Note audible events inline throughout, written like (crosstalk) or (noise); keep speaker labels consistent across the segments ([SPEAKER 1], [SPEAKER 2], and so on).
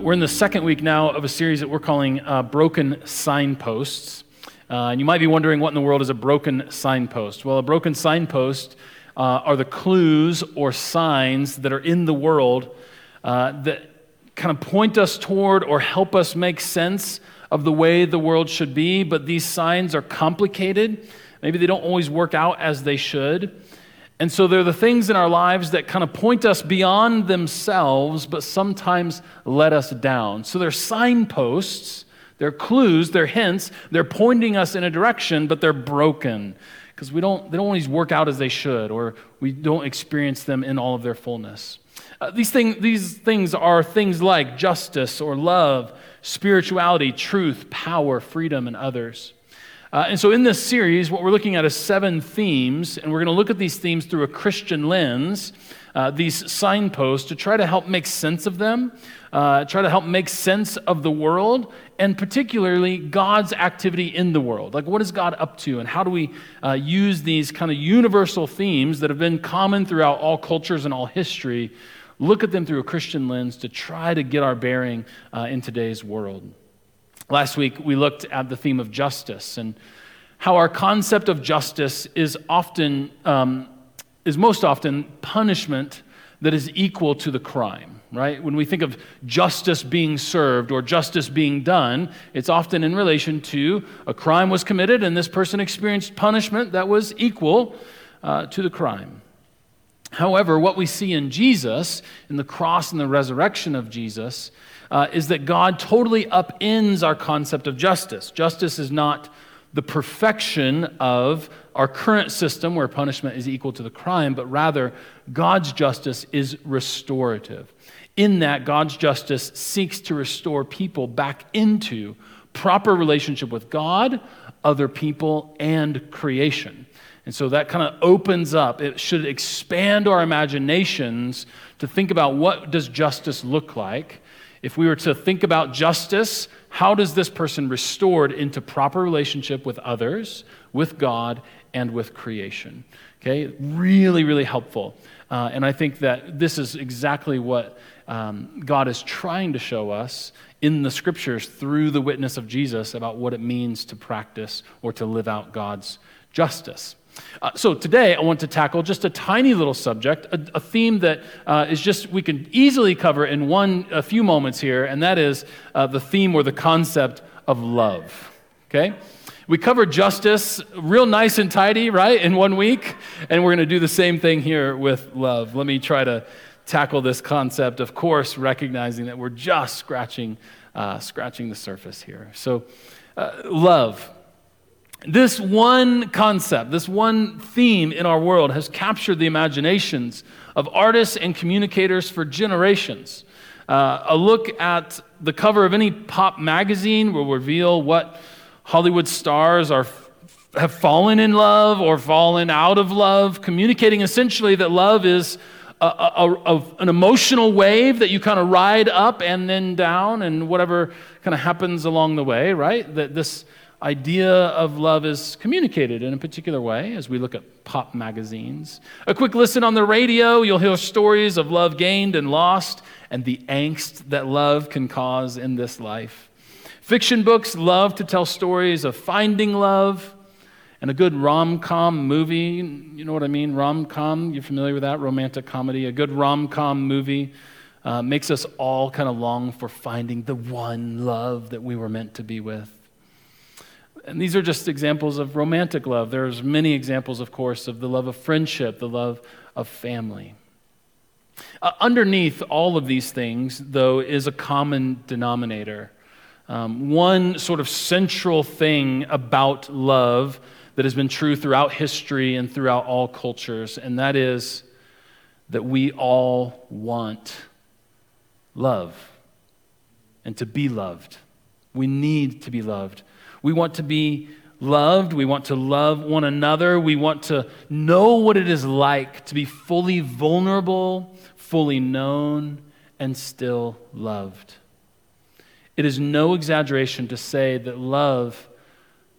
[SPEAKER 1] We're in the second week now of a series that we're calling uh, Broken Signposts. Uh, and you might be wondering what in the world is a broken signpost? Well, a broken signpost uh, are the clues or signs that are in the world uh, that kind of point us toward or help us make sense of the way the world should be. But these signs are complicated. Maybe they don't always work out as they should. And so they're the things in our lives that kind of point us beyond themselves, but sometimes let us down. So they're signposts, they're clues, they're hints, they're pointing us in a direction, but they're broken because we don't, they don't always work out as they should, or we don't experience them in all of their fullness. Uh, these, thing, these things are things like justice or love, spirituality, truth, power, freedom, and others. Uh, and so, in this series, what we're looking at is seven themes, and we're going to look at these themes through a Christian lens, uh, these signposts, to try to help make sense of them, uh, try to help make sense of the world, and particularly God's activity in the world. Like, what is God up to, and how do we uh, use these kind of universal themes that have been common throughout all cultures and all history, look at them through a Christian lens to try to get our bearing uh, in today's world? Last week, we looked at the theme of justice and how our concept of justice is often, um, is most often punishment that is equal to the crime, right? When we think of justice being served or justice being done, it's often in relation to a crime was committed and this person experienced punishment that was equal uh, to the crime. However, what we see in Jesus, in the cross and the resurrection of Jesus, uh, is that God totally upends our concept of justice. Justice is not the perfection of our current system where punishment is equal to the crime, but rather God's justice is restorative. In that, God's justice seeks to restore people back into proper relationship with God, other people, and creation. And so that kind of opens up, it should expand our imaginations to think about what does justice look like if we were to think about justice, how does this person restored into proper relationship with others, with God, and with creation? Okay, really, really helpful. Uh, and I think that this is exactly what um, God is trying to show us in the scriptures through the witness of Jesus about what it means to practice or to live out God's justice. Uh, so today I want to tackle just a tiny little subject, a, a theme that uh, is just we can easily cover in one a few moments here, and that is uh, the theme or the concept of love. Okay. We covered justice real nice and tidy, right, in one week, and we're going to do the same thing here with love. Let me try to tackle this concept, of course, recognizing that we're just scratching, uh, scratching the surface here. So, uh, love. This one concept, this one theme in our world has captured the imaginations of artists and communicators for generations. Uh, a look at the cover of any pop magazine will reveal what Hollywood stars are, have fallen in love or fallen out of love, communicating essentially that love is a, a, a, an emotional wave that you kind of ride up and then down, and whatever kind of happens along the way, right? That this idea of love is communicated in a particular way as we look at pop magazines. A quick listen on the radio, you'll hear stories of love gained and lost and the angst that love can cause in this life. Fiction books love to tell stories of finding love. And a good rom com movie, you know what I mean? Rom com, you're familiar with that? Romantic comedy. A good rom com movie uh, makes us all kind of long for finding the one love that we were meant to be with. And these are just examples of romantic love. There's many examples, of course, of the love of friendship, the love of family. Uh, underneath all of these things, though, is a common denominator. Um, one sort of central thing about love that has been true throughout history and throughout all cultures, and that is that we all want love and to be loved We need to be loved. We want to be loved. We want to love one another. We want to know what it is like to be fully vulnerable, fully known, and still loved. It is no exaggeration to say that love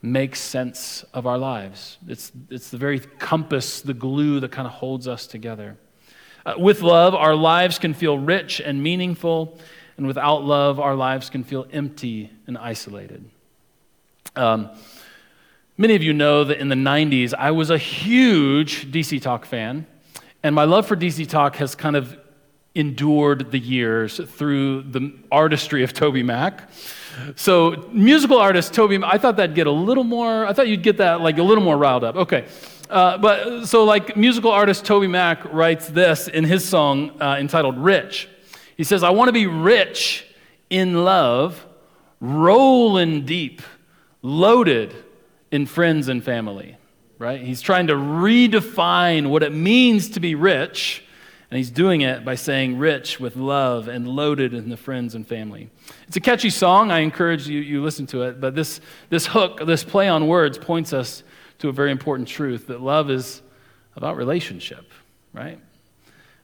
[SPEAKER 1] makes sense of our lives. It's, it's the very compass, the glue that kind of holds us together. Uh, with love, our lives can feel rich and meaningful, and without love, our lives can feel empty and isolated. Um, many of you know that in the 90s, I was a huge DC Talk fan, and my love for DC Talk has kind of endured the years through the artistry of TobyMac. So, musical artist Toby, I thought that'd get a little more, I thought you'd get that like a little more riled up. Okay. Uh, but so, like, musical artist TobyMac writes this in his song uh, entitled Rich. He says, I want to be rich in love, rolling deep, loaded in friends and family, right? He's trying to redefine what it means to be rich and he's doing it by saying rich with love and loaded in the friends and family. It's a catchy song. I encourage you, you listen to it. But this, this hook, this play on words, points us to a very important truth that love is about relationship, right?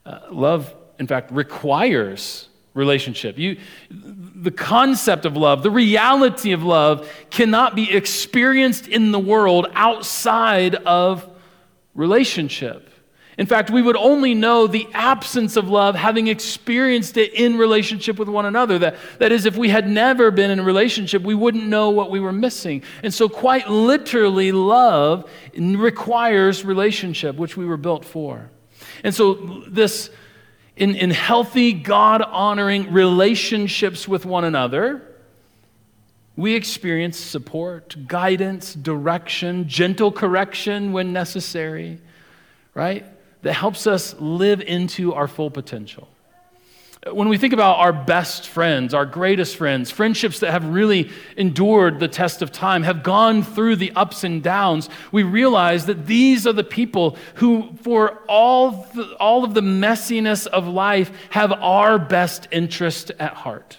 [SPEAKER 1] Uh, love, in fact, requires relationship. You, the concept of love, the reality of love, cannot be experienced in the world outside of relationship. In fact, we would only know the absence of love having experienced it in relationship with one another. That, that is, if we had never been in a relationship, we wouldn't know what we were missing. And so, quite literally, love requires relationship, which we were built for. And so, this in, in healthy, God honoring relationships with one another, we experience support, guidance, direction, gentle correction when necessary, right? that helps us live into our full potential. When we think about our best friends, our greatest friends, friendships that have really endured the test of time, have gone through the ups and downs, we realize that these are the people who, for all, the, all of the messiness of life, have our best interest at heart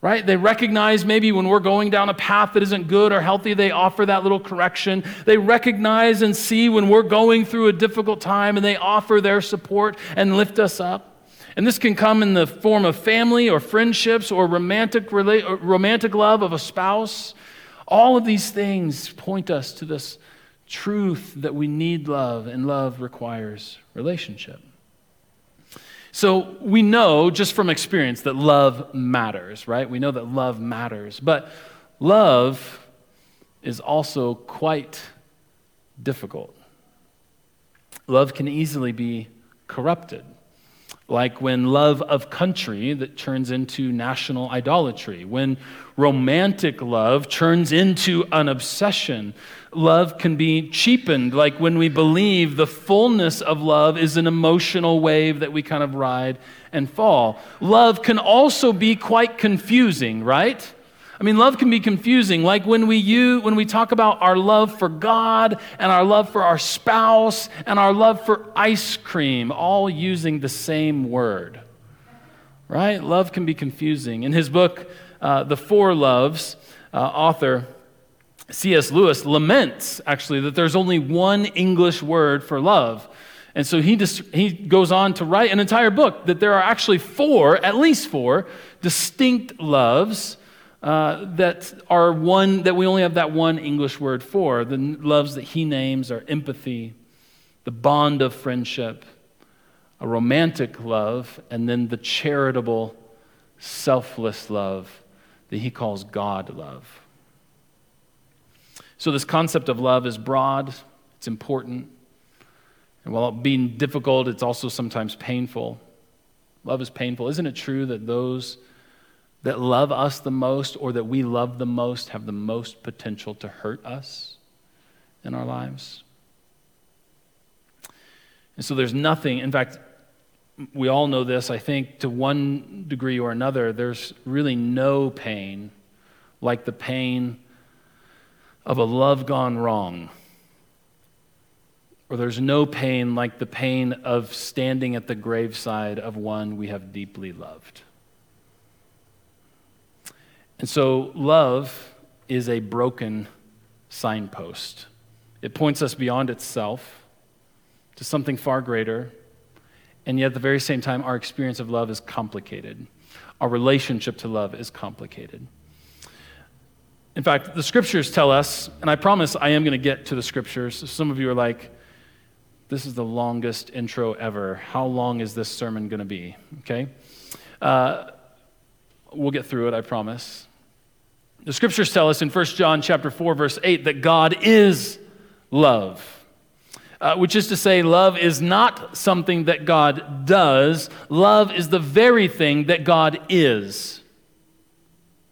[SPEAKER 1] right? They recognize maybe when we're going down a path that isn't good or healthy, they offer that little correction. They recognize and see when we're going through a difficult time and they offer their support and lift us up. And this can come in the form of family or friendships or romantic, rela- uh, romantic love of a spouse. All of these things point us to this truth that we need love, and love requires relationship. So we know just from experience that love matters, right? We know that love matters. But love is also quite difficult. Love can easily be corrupted, like when love of country that turns into national idolatry, when romantic love turns into an obsession, love can be cheapened, like when we believe the fullness of love is an emotional wave that we kind of ride and fall. Love can also be quite confusing, right? I mean, love can be confusing. Like when we use, when we talk about our love for God and our love for our spouse and our love for ice cream, all using the same word. Right? Love can be confusing. In his book, uh, The Four Loves, uh, author C.S. Lewis laments, actually, that there's only one English word for love. And so he, just, he goes on to write an entire book that there are actually four, at least four, distinct loves uh, that are one, that we only have that one English word for. The loves that he names are empathy, the bond of friendship, a romantic love, and then the charitable, selfless love that he calls God love. So, this concept of love is broad, it's important. And while being difficult, it's also sometimes painful. Love is painful. Isn't it true that those that love us the most or that we love the most have the most potential to hurt us in our lives? And so there's nothing, in fact, we all know this, I think, to one degree or another, there's really no pain like the pain of a love gone wrong. Or there's no pain like the pain of standing at the graveside of one we have deeply loved. And so, love is a broken signpost. It points us beyond itself to something far greater. And yet, at the very same time, our experience of love is complicated. Our relationship to love is complicated. In fact, the scriptures tell us, and I promise I am going to get to the scriptures. Some of you are like, this is the longest intro ever. How long is this sermon going to be? Okay? Uh, we'll get through it, I promise. The scriptures tell us in 1 John chapter 4 verse 8 that God is love. Uh, which is to say, love is not something that God does. Love is the very thing that God is.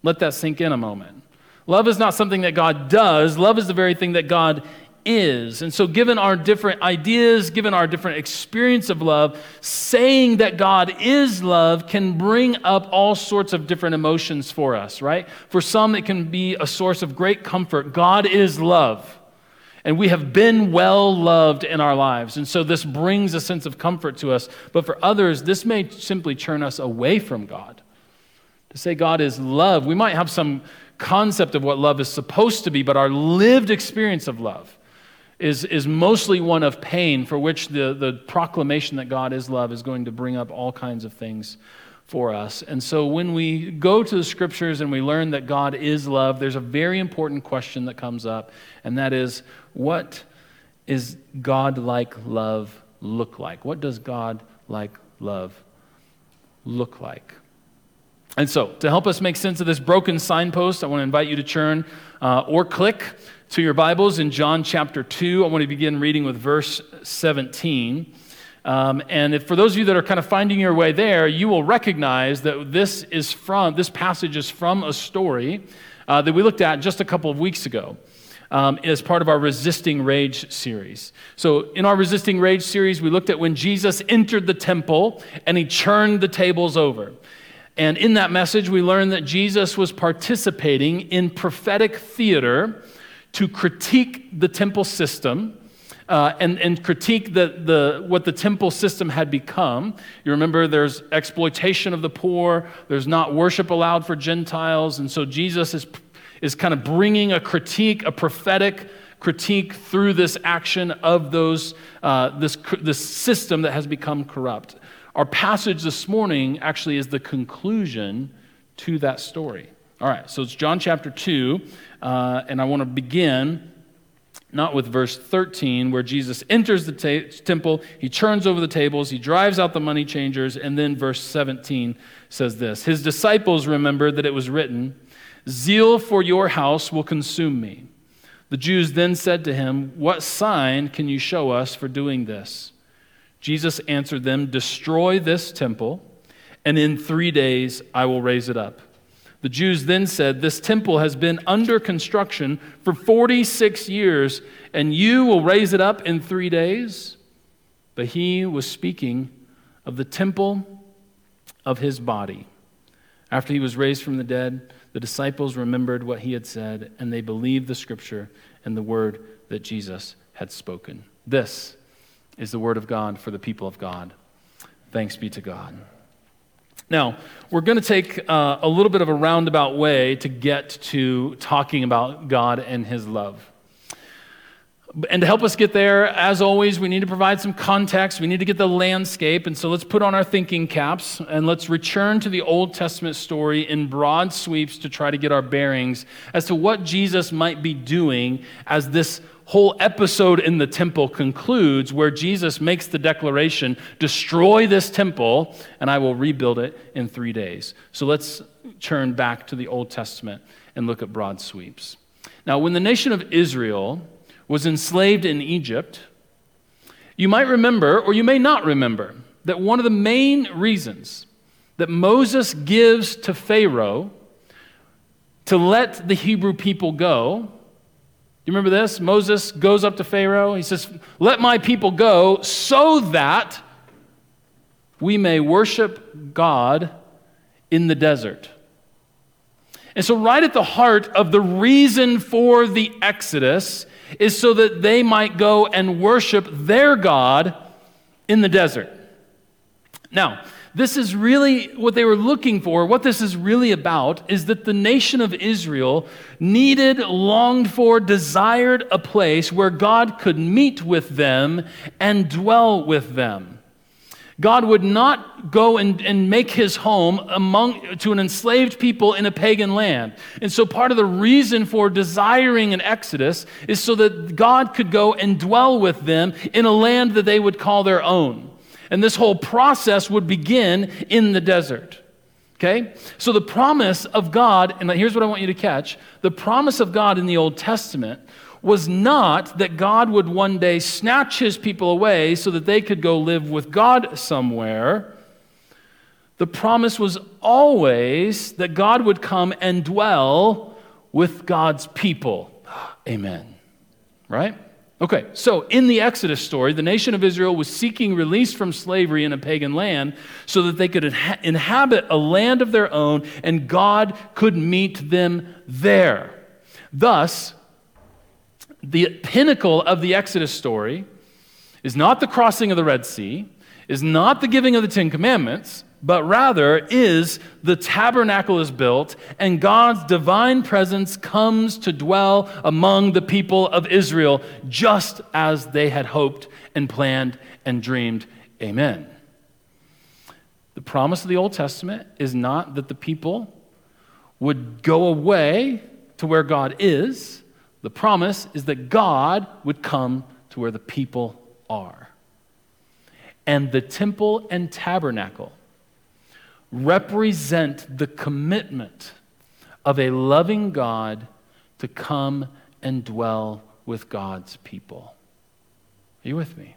[SPEAKER 1] Let that sink in a moment. Love is not something that God does. Love is the very thing that God is. And so, given our different ideas, given our different experience of love, saying that God is love can bring up all sorts of different emotions for us, right? For some, it can be a source of great comfort. God is love. And we have been well loved in our lives. And so this brings a sense of comfort to us. But for others, this may simply turn us away from God. To say God is love, we might have some concept of what love is supposed to be, but our lived experience of love is, is mostly one of pain, for which the, the proclamation that God is love is going to bring up all kinds of things for us. And so when we go to the scriptures and we learn that God is love, there's a very important question that comes up, and that is what is God like love look like? What does God like love look like? And so, to help us make sense of this broken signpost, I want to invite you to turn uh, or click to your Bibles in John chapter 2. I want to begin reading with verse 17. Um, and if, for those of you that are kind of finding your way there, you will recognize that this is from, this passage is from a story uh, that we looked at just a couple of weeks ago. Um, as part of our Resisting Rage series. So, in our Resisting Rage series, we looked at when Jesus entered the temple and he churned the tables over. And in that message, we learned that Jesus was participating in prophetic theater to critique the temple system uh, and, and critique the, the, what the temple system had become. You remember there's exploitation of the poor, there's not worship allowed for Gentiles, and so Jesus is, is kind of bringing a critique, a prophetic critique through this action of those, uh, this, this system that has become corrupt. Our passage this morning actually is the conclusion to that story. All right, so it's John chapter 2, uh, and I want to begin not with verse 13, where Jesus enters the ta- temple, he turns over the tables, he drives out the money changers, and then verse 17 says this His disciples remembered that it was written, Zeal for your house will consume me. The Jews then said to him, What sign can you show us for doing this? Jesus answered them, Destroy this temple, and in three days I will raise it up. The Jews then said, This temple has been under construction for 46 years, and you will raise it up in three days? But he was speaking of the temple of his body. After he was raised from the dead, the disciples remembered what he had said, and they believed the scripture and the word that Jesus had spoken. This is the word of God for the people of God. Thanks be to God. Now, we're going to take uh, a little bit of a roundabout way to get to talking about God and His love. And to help us get there, as always, we need to provide some context. We need to get the landscape. And so let's put on our thinking caps and let's return to the Old Testament story in broad sweeps to try to get our bearings as to what Jesus might be doing as this whole episode in the temple concludes where Jesus makes the declaration destroy this temple, and I will rebuild it in three days. So let's turn back to the Old Testament and look at broad sweeps. Now, when the nation of Israel was enslaved in Egypt, you might remember, or you may not remember, that one of the main reasons that Moses gives to Pharaoh to let the Hebrew people go Do you remember this? Moses goes up to Pharaoh. He says, Let my people go so that we may worship God in the desert. And so, right at the heart of the reason for the Exodus is so that they might go and worship their God in the desert. Now, This is really what they were looking for. What this is really about is that the nation of Israel needed, longed for, desired a place where God could meet with them and dwell with them. God would not go and, and make his home among, to an enslaved people in a pagan land. And so, part of the reason for desiring an exodus is so that God could go and dwell with them in a land that they would call their own. And this whole process would begin in the desert. Okay? So, the promise of God, and here's what I want you to catch the promise of God in the Old Testament was not that God would one day snatch his people away so that they could go live with God somewhere. The promise was always that God would come and dwell with God's people. (gasps) Amen. Right? Okay, so in the Exodus story, the nation of Israel was seeking release from slavery in a pagan land so that they could inha- inhabit a land of their own and God could meet them there. Thus, the pinnacle of the Exodus story is not the crossing of the Red Sea, is not the giving of the Ten Commandments, but rather is the tabernacle is built and God's divine presence comes to dwell among the people of Israel just as they had hoped and planned and dreamed. Amen. The promise of the Old Testament is not that the people would go away to where God is the promise is that God would come to where the people are. And the temple and tabernacle represent the commitment of a loving God to come and dwell with God's people. Are you with me?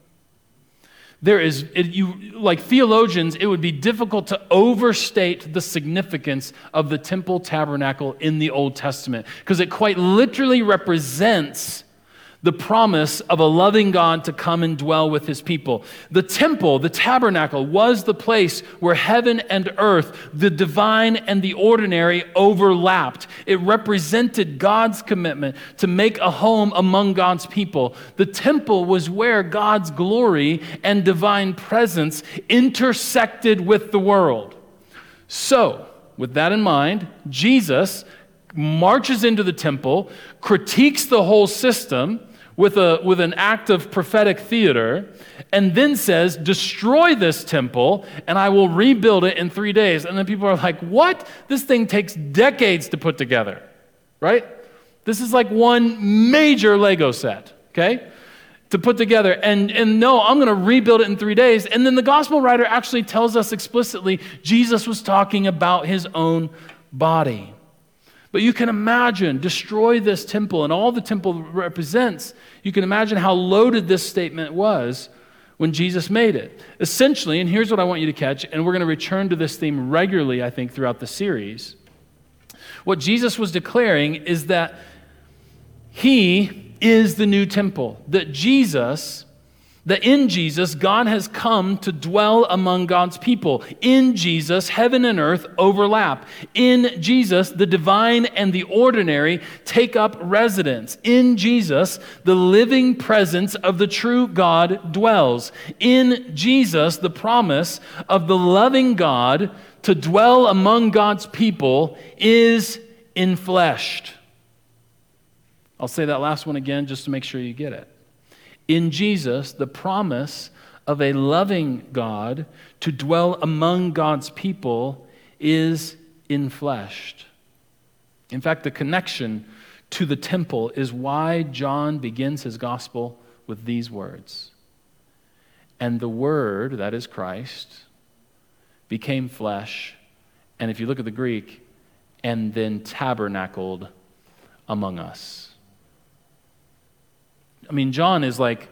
[SPEAKER 1] There is, it, you, like theologians, it would be difficult to overstate the significance of the temple tabernacle in the Old Testament because it quite literally represents the promise of a loving God to come and dwell with his people. The temple, the tabernacle, was the place where heaven and earth, the divine and the ordinary, overlapped. It represented God's commitment to make a home among God's people. The temple was where God's glory and divine presence intersected with the world. So, with that in mind, Jesus marches into the temple, critiques the whole system with, a, with an act of prophetic theater and then says, Destroy this temple and I will rebuild it in three days. And then people are like, What? This thing takes decades to put together, right? This is like one major Lego set, okay? To put together. And, and no, I'm going to rebuild it in three days. And then the gospel writer actually tells us explicitly Jesus was talking about his own body. But you can imagine, destroy this temple and all the temple represents. You can imagine how loaded this statement was when Jesus made it. Essentially, and here's what I want you to catch, and we're going to return to this theme regularly, I think, throughout the series. What Jesus was declaring is that he is the new temple, that Jesus that in Jesus, God has come to dwell among God's people. In Jesus, heaven and earth overlap. In Jesus, the divine and the ordinary take up residence. In Jesus, the living presence of the true God dwells. In Jesus, the promise of the loving God to dwell among God's people is infleshed. I'll say that last one again just to make sure you get it in Jesus the promise of a loving God to dwell among God's people is infleshed. In fact, the connection to the temple is why John begins his gospel with these words. And the Word, that is Christ, became flesh. And if you look at the Greek, and then tabernacled among us. I mean, John is like,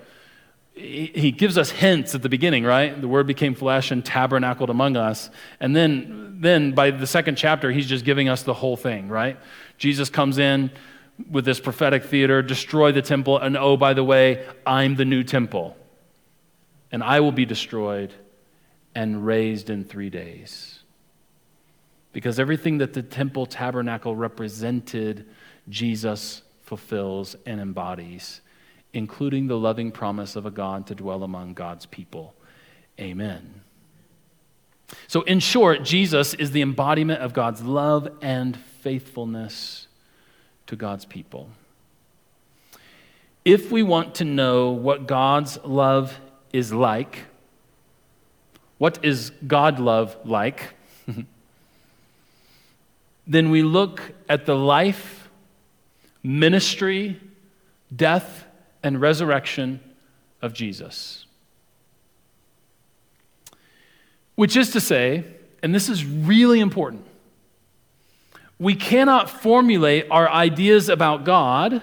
[SPEAKER 1] he gives us hints at the beginning, right? The word became flesh and tabernacled among us. And then, then by the second chapter, he's just giving us the whole thing, right? Jesus comes in with this prophetic theater, destroy the temple, and oh, by the way, I'm the new temple. And I will be destroyed and raised in three days. Because everything that the temple tabernacle represented, Jesus fulfills and embodies including the loving promise of a God to dwell among God's people. Amen. So, in short, Jesus is the embodiment of God's love and faithfulness to God's people. If we want to know what God's love is like, what is God love like? (laughs) then we look at the life, ministry, death, and resurrection of Jesus. Which is to say, and this is really important, we cannot formulate our ideas about God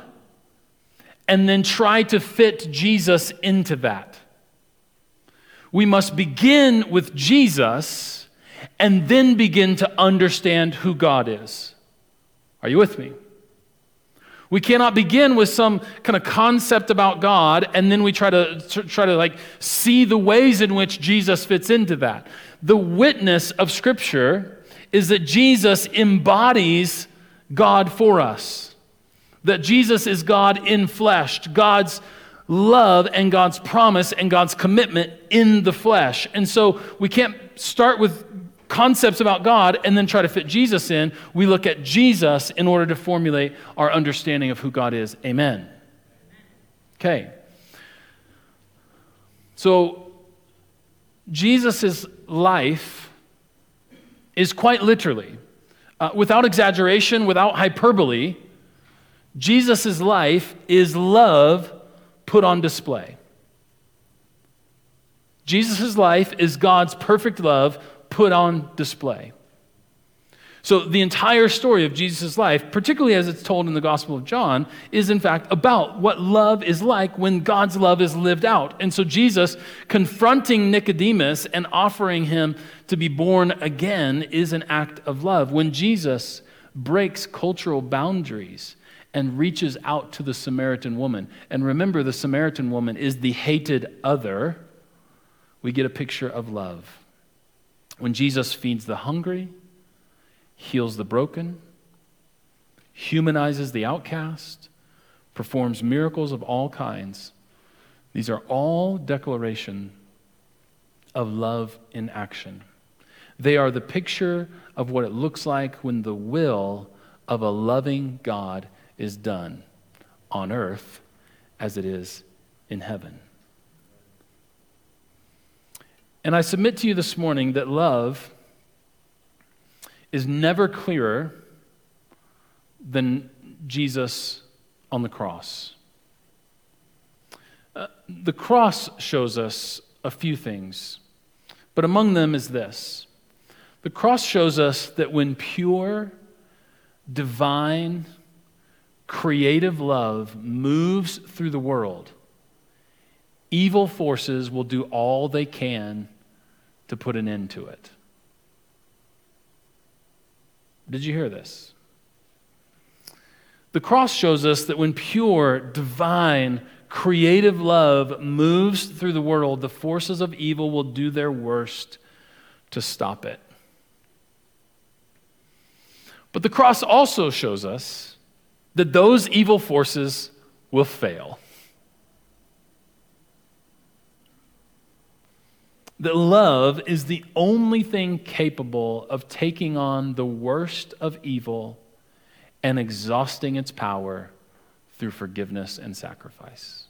[SPEAKER 1] and then try to fit Jesus into that. We must begin with Jesus and then begin to understand who God is. Are you with me? We cannot begin with some kind of concept about God and then we try to try to like see the ways in which Jesus fits into that. The witness of scripture is that Jesus embodies God for us. That Jesus is God in flesh, God's love and God's promise and God's commitment in the flesh. And so we can't start with concepts about God and then try to fit Jesus in. We look at Jesus in order to formulate our understanding of who God is. Amen. Okay. So, Jesus' life is quite literally, uh, without exaggeration, without hyperbole, Jesus' life is love put on display. Jesus' life is God's perfect love put on display. So, the entire story of Jesus' life, particularly as it's told in the Gospel of John, is in fact about what love is like when God's love is lived out. And so, Jesus confronting Nicodemus and offering him to be born again is an act of love. When Jesus breaks cultural boundaries and reaches out to the Samaritan woman, and remember, the Samaritan woman is the hated other, we get a picture of love. When Jesus feeds the hungry, heals the broken, humanizes the outcast, performs miracles of all kinds. These are all declaration of love in action. They are the picture of what it looks like when the will of a loving God is done on earth as it is in heaven. And I submit to you this morning that love is never clearer than Jesus on the cross. Uh, the cross shows us a few things, but among them is this the cross shows us that when pure, divine, creative love moves through the world, evil forces will do all they can to put an end to it. Did you hear this? The cross shows us that when pure, divine, creative love moves through the world, the forces of evil will do their worst to stop it. But the cross also shows us that those evil forces will fail. That love is the only thing capable of taking on the worst of evil and exhausting its power through forgiveness and sacrifice.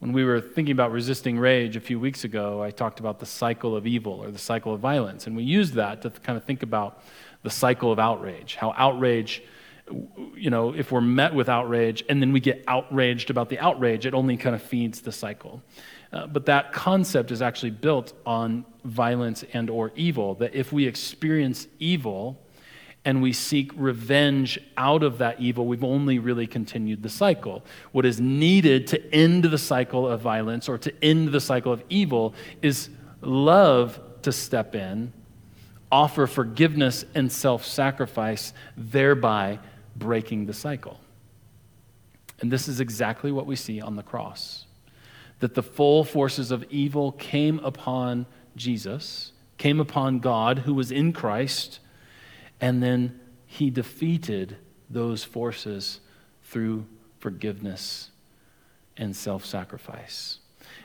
[SPEAKER 1] When we were thinking about resisting rage a few weeks ago, I talked about the cycle of evil or the cycle of violence. And we used that to kind of think about the cycle of outrage, how outrage you know, if we're met with outrage and then we get outraged about the outrage, it only kind of feeds the cycle. Uh, but that concept is actually built on violence and or evil that if we experience evil and we seek revenge out of that evil we've only really continued the cycle what is needed to end the cycle of violence or to end the cycle of evil is love to step in offer forgiveness and self-sacrifice thereby breaking the cycle. And this is exactly what we see on the cross that the full forces of evil came upon Jesus, came upon God who was in Christ, and then he defeated those forces through forgiveness and self sacrifice.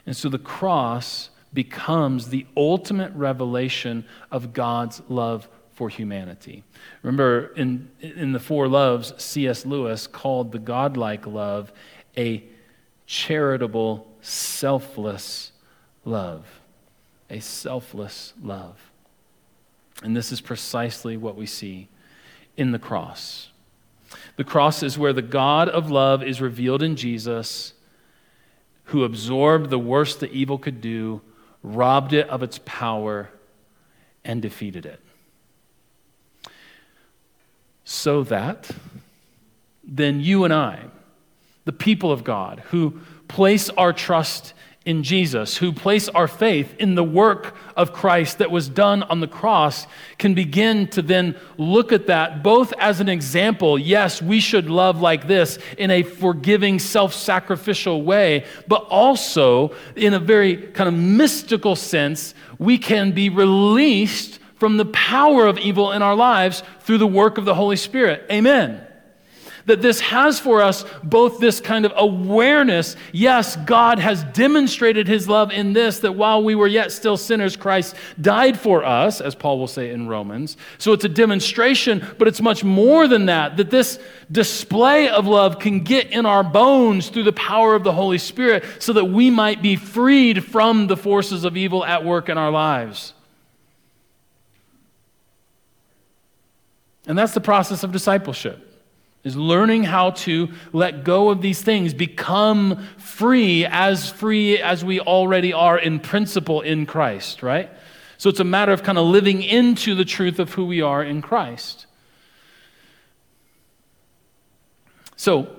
[SPEAKER 1] And so the cross becomes the ultimate revelation of God's love for humanity. Remember, in, in the Four Loves, C.S. Lewis called the godlike love a charitable, selfless love. A selfless love. And this is precisely what we see in the cross. The cross is where the God of love is revealed in Jesus, who absorbed the worst that evil could do, robbed it of its power, and defeated it so that then you and I, the people of God, who place our trust in Jesus, who place our faith in the work of Christ that was done on the cross, can begin to then look at that both as an example. Yes, we should love like this in a forgiving, self sacrificial way, but also in a very kind of mystical sense, we can be released from the power of evil in our lives through the work of the Holy Spirit. Amen. That this has for us both this kind of awareness yes, God has demonstrated his love in this, that while we were yet still sinners, Christ died for us, as Paul will say in Romans. So it's a demonstration, but it's much more than that. That this display of love can get in our bones through the power of the Holy Spirit so that we might be freed from the forces of evil at work in our lives. And that's the process of discipleship. Is learning how to let go of these things, become free, as free as we already are in principle in Christ, right? So it's a matter of kind of living into the truth of who we are in Christ. So,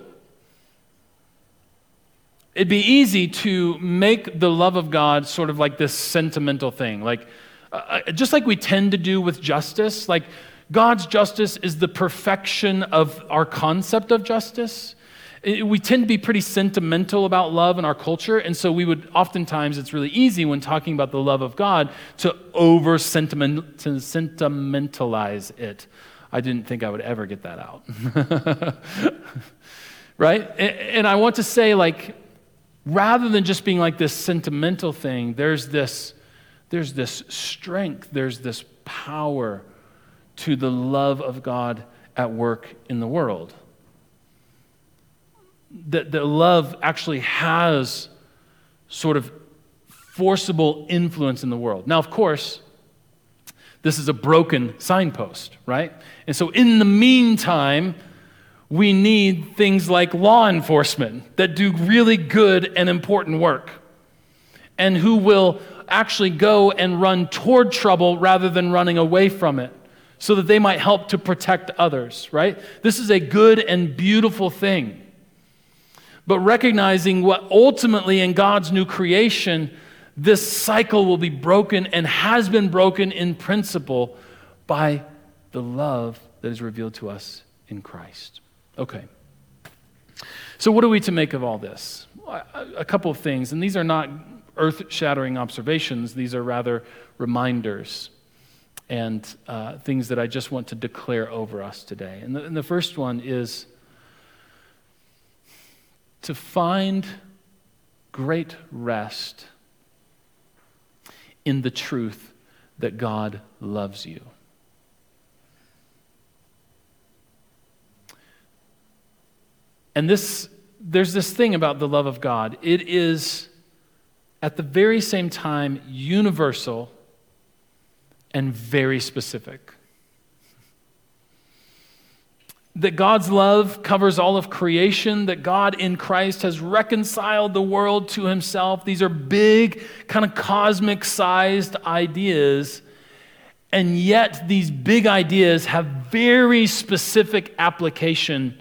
[SPEAKER 1] it'd be easy to make the love of God sort of like this sentimental thing. Like, uh, just like we tend to do with justice, like, God's justice is the perfection of our concept of justice. We tend to be pretty sentimental about love in our culture, and so we would oftentimes, it's really easy when talking about the love of God to over sentimentalize it. I didn't think I would ever get that out. (laughs) right? And I want to say, like, rather than just being like this sentimental thing, there's this, there's this strength, there's this power to the love of God at work in the world. That the love actually has sort of forcible influence in the world. Now, of course, this is a broken signpost, right? And so, in the meantime, we need things like law enforcement that do really good and important work and who will actually go and run toward trouble rather than running away from it so that they might help to protect others, right? This is a good and beautiful thing. But recognizing what ultimately in God's new creation, this cycle will be broken and has been broken in principle by the love that is revealed to us in Christ. Okay. So, what are we to make of all this? A couple of things, and these are not earth shattering observations, these are rather reminders and uh, things that I just want to declare over us today. And the, and the first one is to find great rest in the truth that God loves you. And this, there's this thing about the love of God. It is at the very same time universal and very specific. That God's love covers all of creation, that God in Christ has reconciled the world to himself. These are big, kind of cosmic sized ideas. And yet, these big ideas have very specific application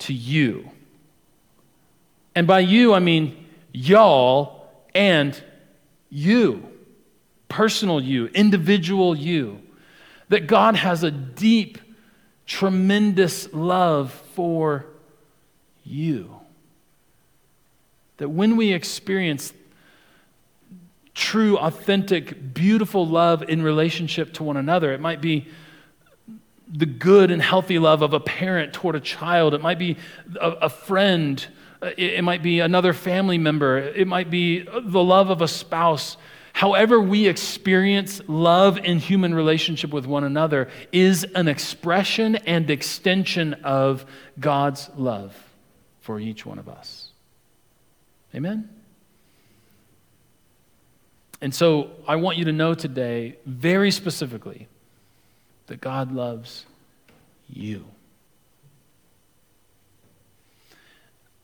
[SPEAKER 1] to you. And by you, I mean y'all and you personal you, individual you. That God has a deep, tremendous love for you. That when we experience true, authentic, beautiful love in relationship to one another, it might be the good and healthy love of a parent toward a child, it might be a, a friend, uh, it, it might be another family member, it might be the love of a spouse however we experience love in human relationship with one another is an expression and extension of God's love for each one of us. Amen? And so I want you to know today, very specifically, that God loves you.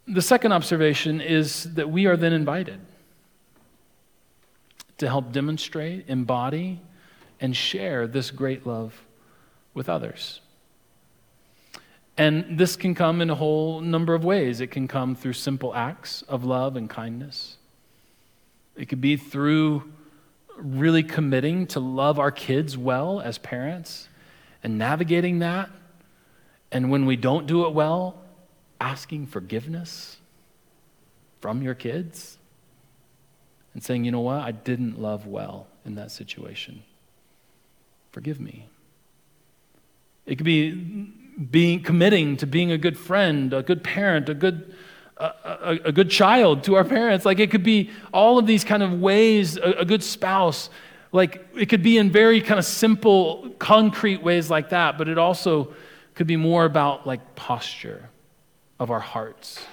[SPEAKER 1] The second observation is that we are then invited to help demonstrate, embody, and share this great love with others. And this can come in a whole number of ways. It can come through simple acts of love and kindness. It could be through really committing to love our kids well as parents and navigating that. And when we don't do it well, asking forgiveness from your kids and saying, you know what, I didn't love well in that situation. Forgive me. It could be being committing to being a good friend, a good parent, a good a, a, a, good child to our parents. Like it could be all of these kind of ways, a, a good spouse. Like it could be in very kind of simple, concrete ways like that, but it also could be more about like posture of our hearts.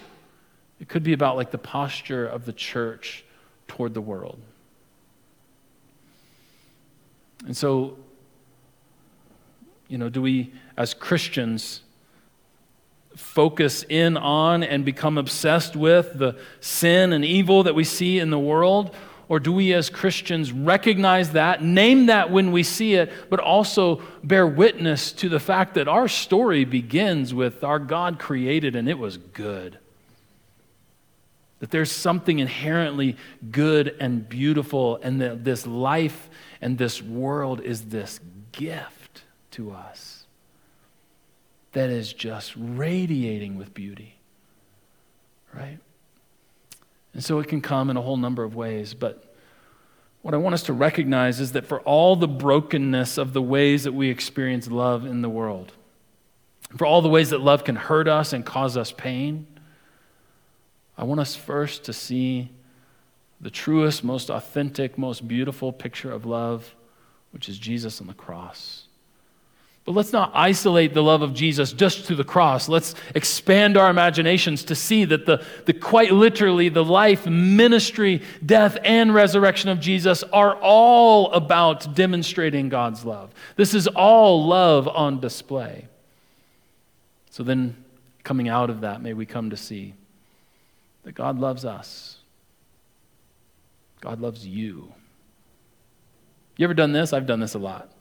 [SPEAKER 1] It could be about like the posture of the church toward the world. And so, you know, do we, as Christians, focus in on and become obsessed with the sin and evil that we see in the world? Or do we as Christians recognize that, name that when we see it, but also bear witness to the fact that our story begins with our God created and it was good? That there's something inherently good and beautiful, and that this life and this world is this gift to us that is just radiating with beauty. Right? And so it can come in a whole number of ways, but what I want us to recognize is that for all the brokenness of the ways that we experience love in the world, for all the ways that love can hurt us and cause us pain, I want us first to see the truest, most authentic, most beautiful picture of love, which is Jesus on the cross. But let's not isolate the love of Jesus just to the cross. Let's expand our imaginations to see that the, the quite literally the life, ministry, death, and resurrection of Jesus are all about demonstrating God's love. This is all love on display. So then, coming out of that, may we come to see that God loves us. God loves you. You ever done this? I've done this a lot.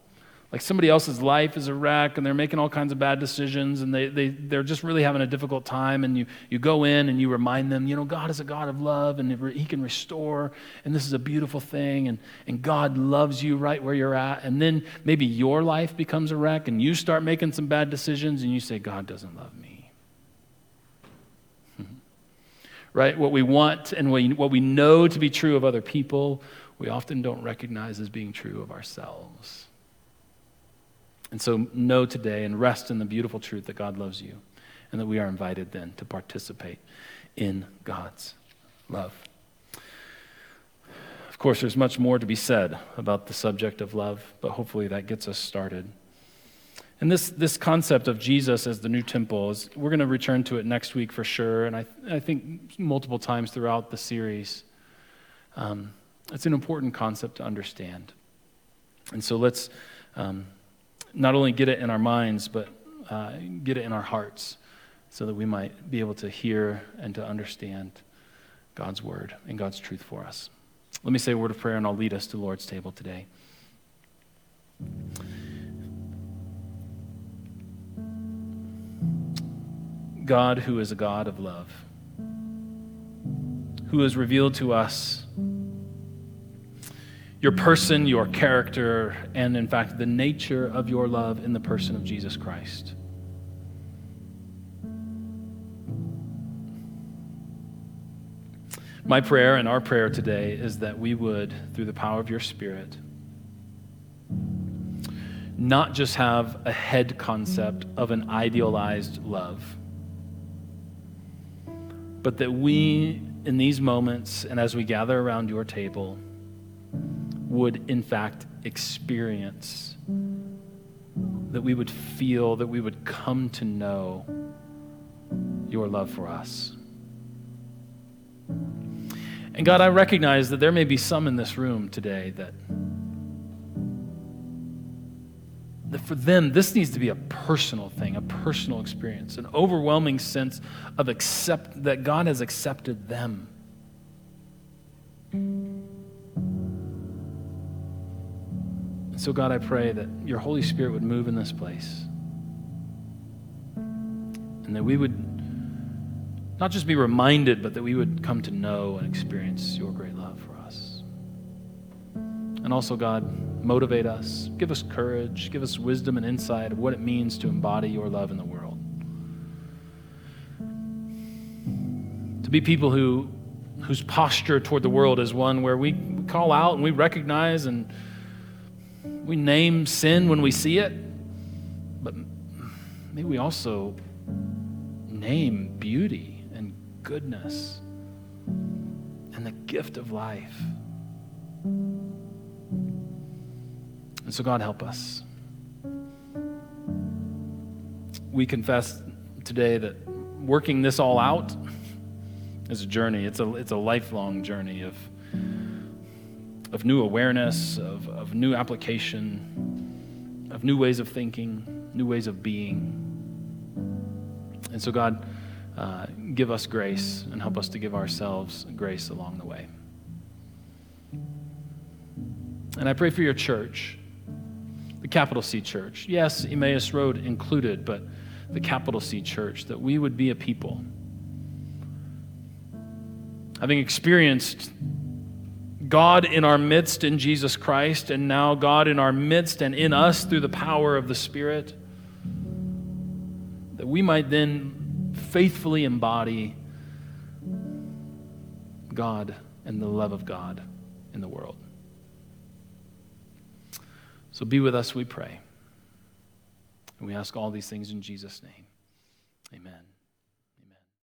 [SPEAKER 1] Like somebody else's life is a wreck and they're making all kinds of bad decisions and they, they, they're just really having a difficult time. And you, you go in and you remind them, you know, God is a God of love and He can restore. And this is a beautiful thing. And, and God loves you right where you're at. And then maybe your life becomes a wreck and you start making some bad decisions and you say, God doesn't love me right? What we want and what we know to be true of other people, we often don't recognize as being true of ourselves. And so, know today and rest in the beautiful truth that God loves you and that we are invited then to participate in God's love. Of course, there's much more to be said about the subject of love, but hopefully that gets us started. And this, this concept of Jesus as the new temple, is, we're going to return to it next week for sure, and I, I think multiple times throughout the series. Um, it's an important concept to understand. And so let's um, not only get it in our minds, but uh, get it in our hearts so that we might be able to hear and to understand God's word and God's truth for us. Let me say a word of prayer, and I'll lead us to the Lord's table today. God who is a God of love, who has revealed to us your person, your character, and in fact, the nature of your love in the person of Jesus Christ. My prayer and our prayer today is that we would, through the power of your Spirit, not just have a head concept of an idealized love but that we, in these moments and as we gather around your table, would, in fact, experience, that we would feel, that we would come to know your love for us. And God, I recognize that there may be some in this room today that, that for them, this needs to be a personal thing, a personal experience, an overwhelming sense of accept that God has accepted them. So, God, I pray that your Holy Spirit would move in this place. And that we would not just be reminded, but that we would come to know and experience your great love for us. And also, God, motivate us, give us courage, give us wisdom and insight of what it means to embody your love in the world. To be people who, whose posture toward the world is one where we call out and we recognize and we name sin when we see it, but maybe we also name beauty and goodness and the gift of life. And so, God, help us. We confess today that working this all out is a journey, it's a, it's a lifelong journey of of new awareness, of, of new application, of new ways of thinking, new ways of being. And so, God, uh, give us grace and help us to give ourselves grace along the way. And I pray for your church, the capital C church. Yes, Emmaus Road included, but the capital C church, that we would be a people. Having experienced God in our midst in Jesus Christ, and now God in our midst and in us through the power of the Spirit, that we might then faithfully embody God and the love of God in the world. So be with us, we pray. And we ask all these things in Jesus' name. Amen.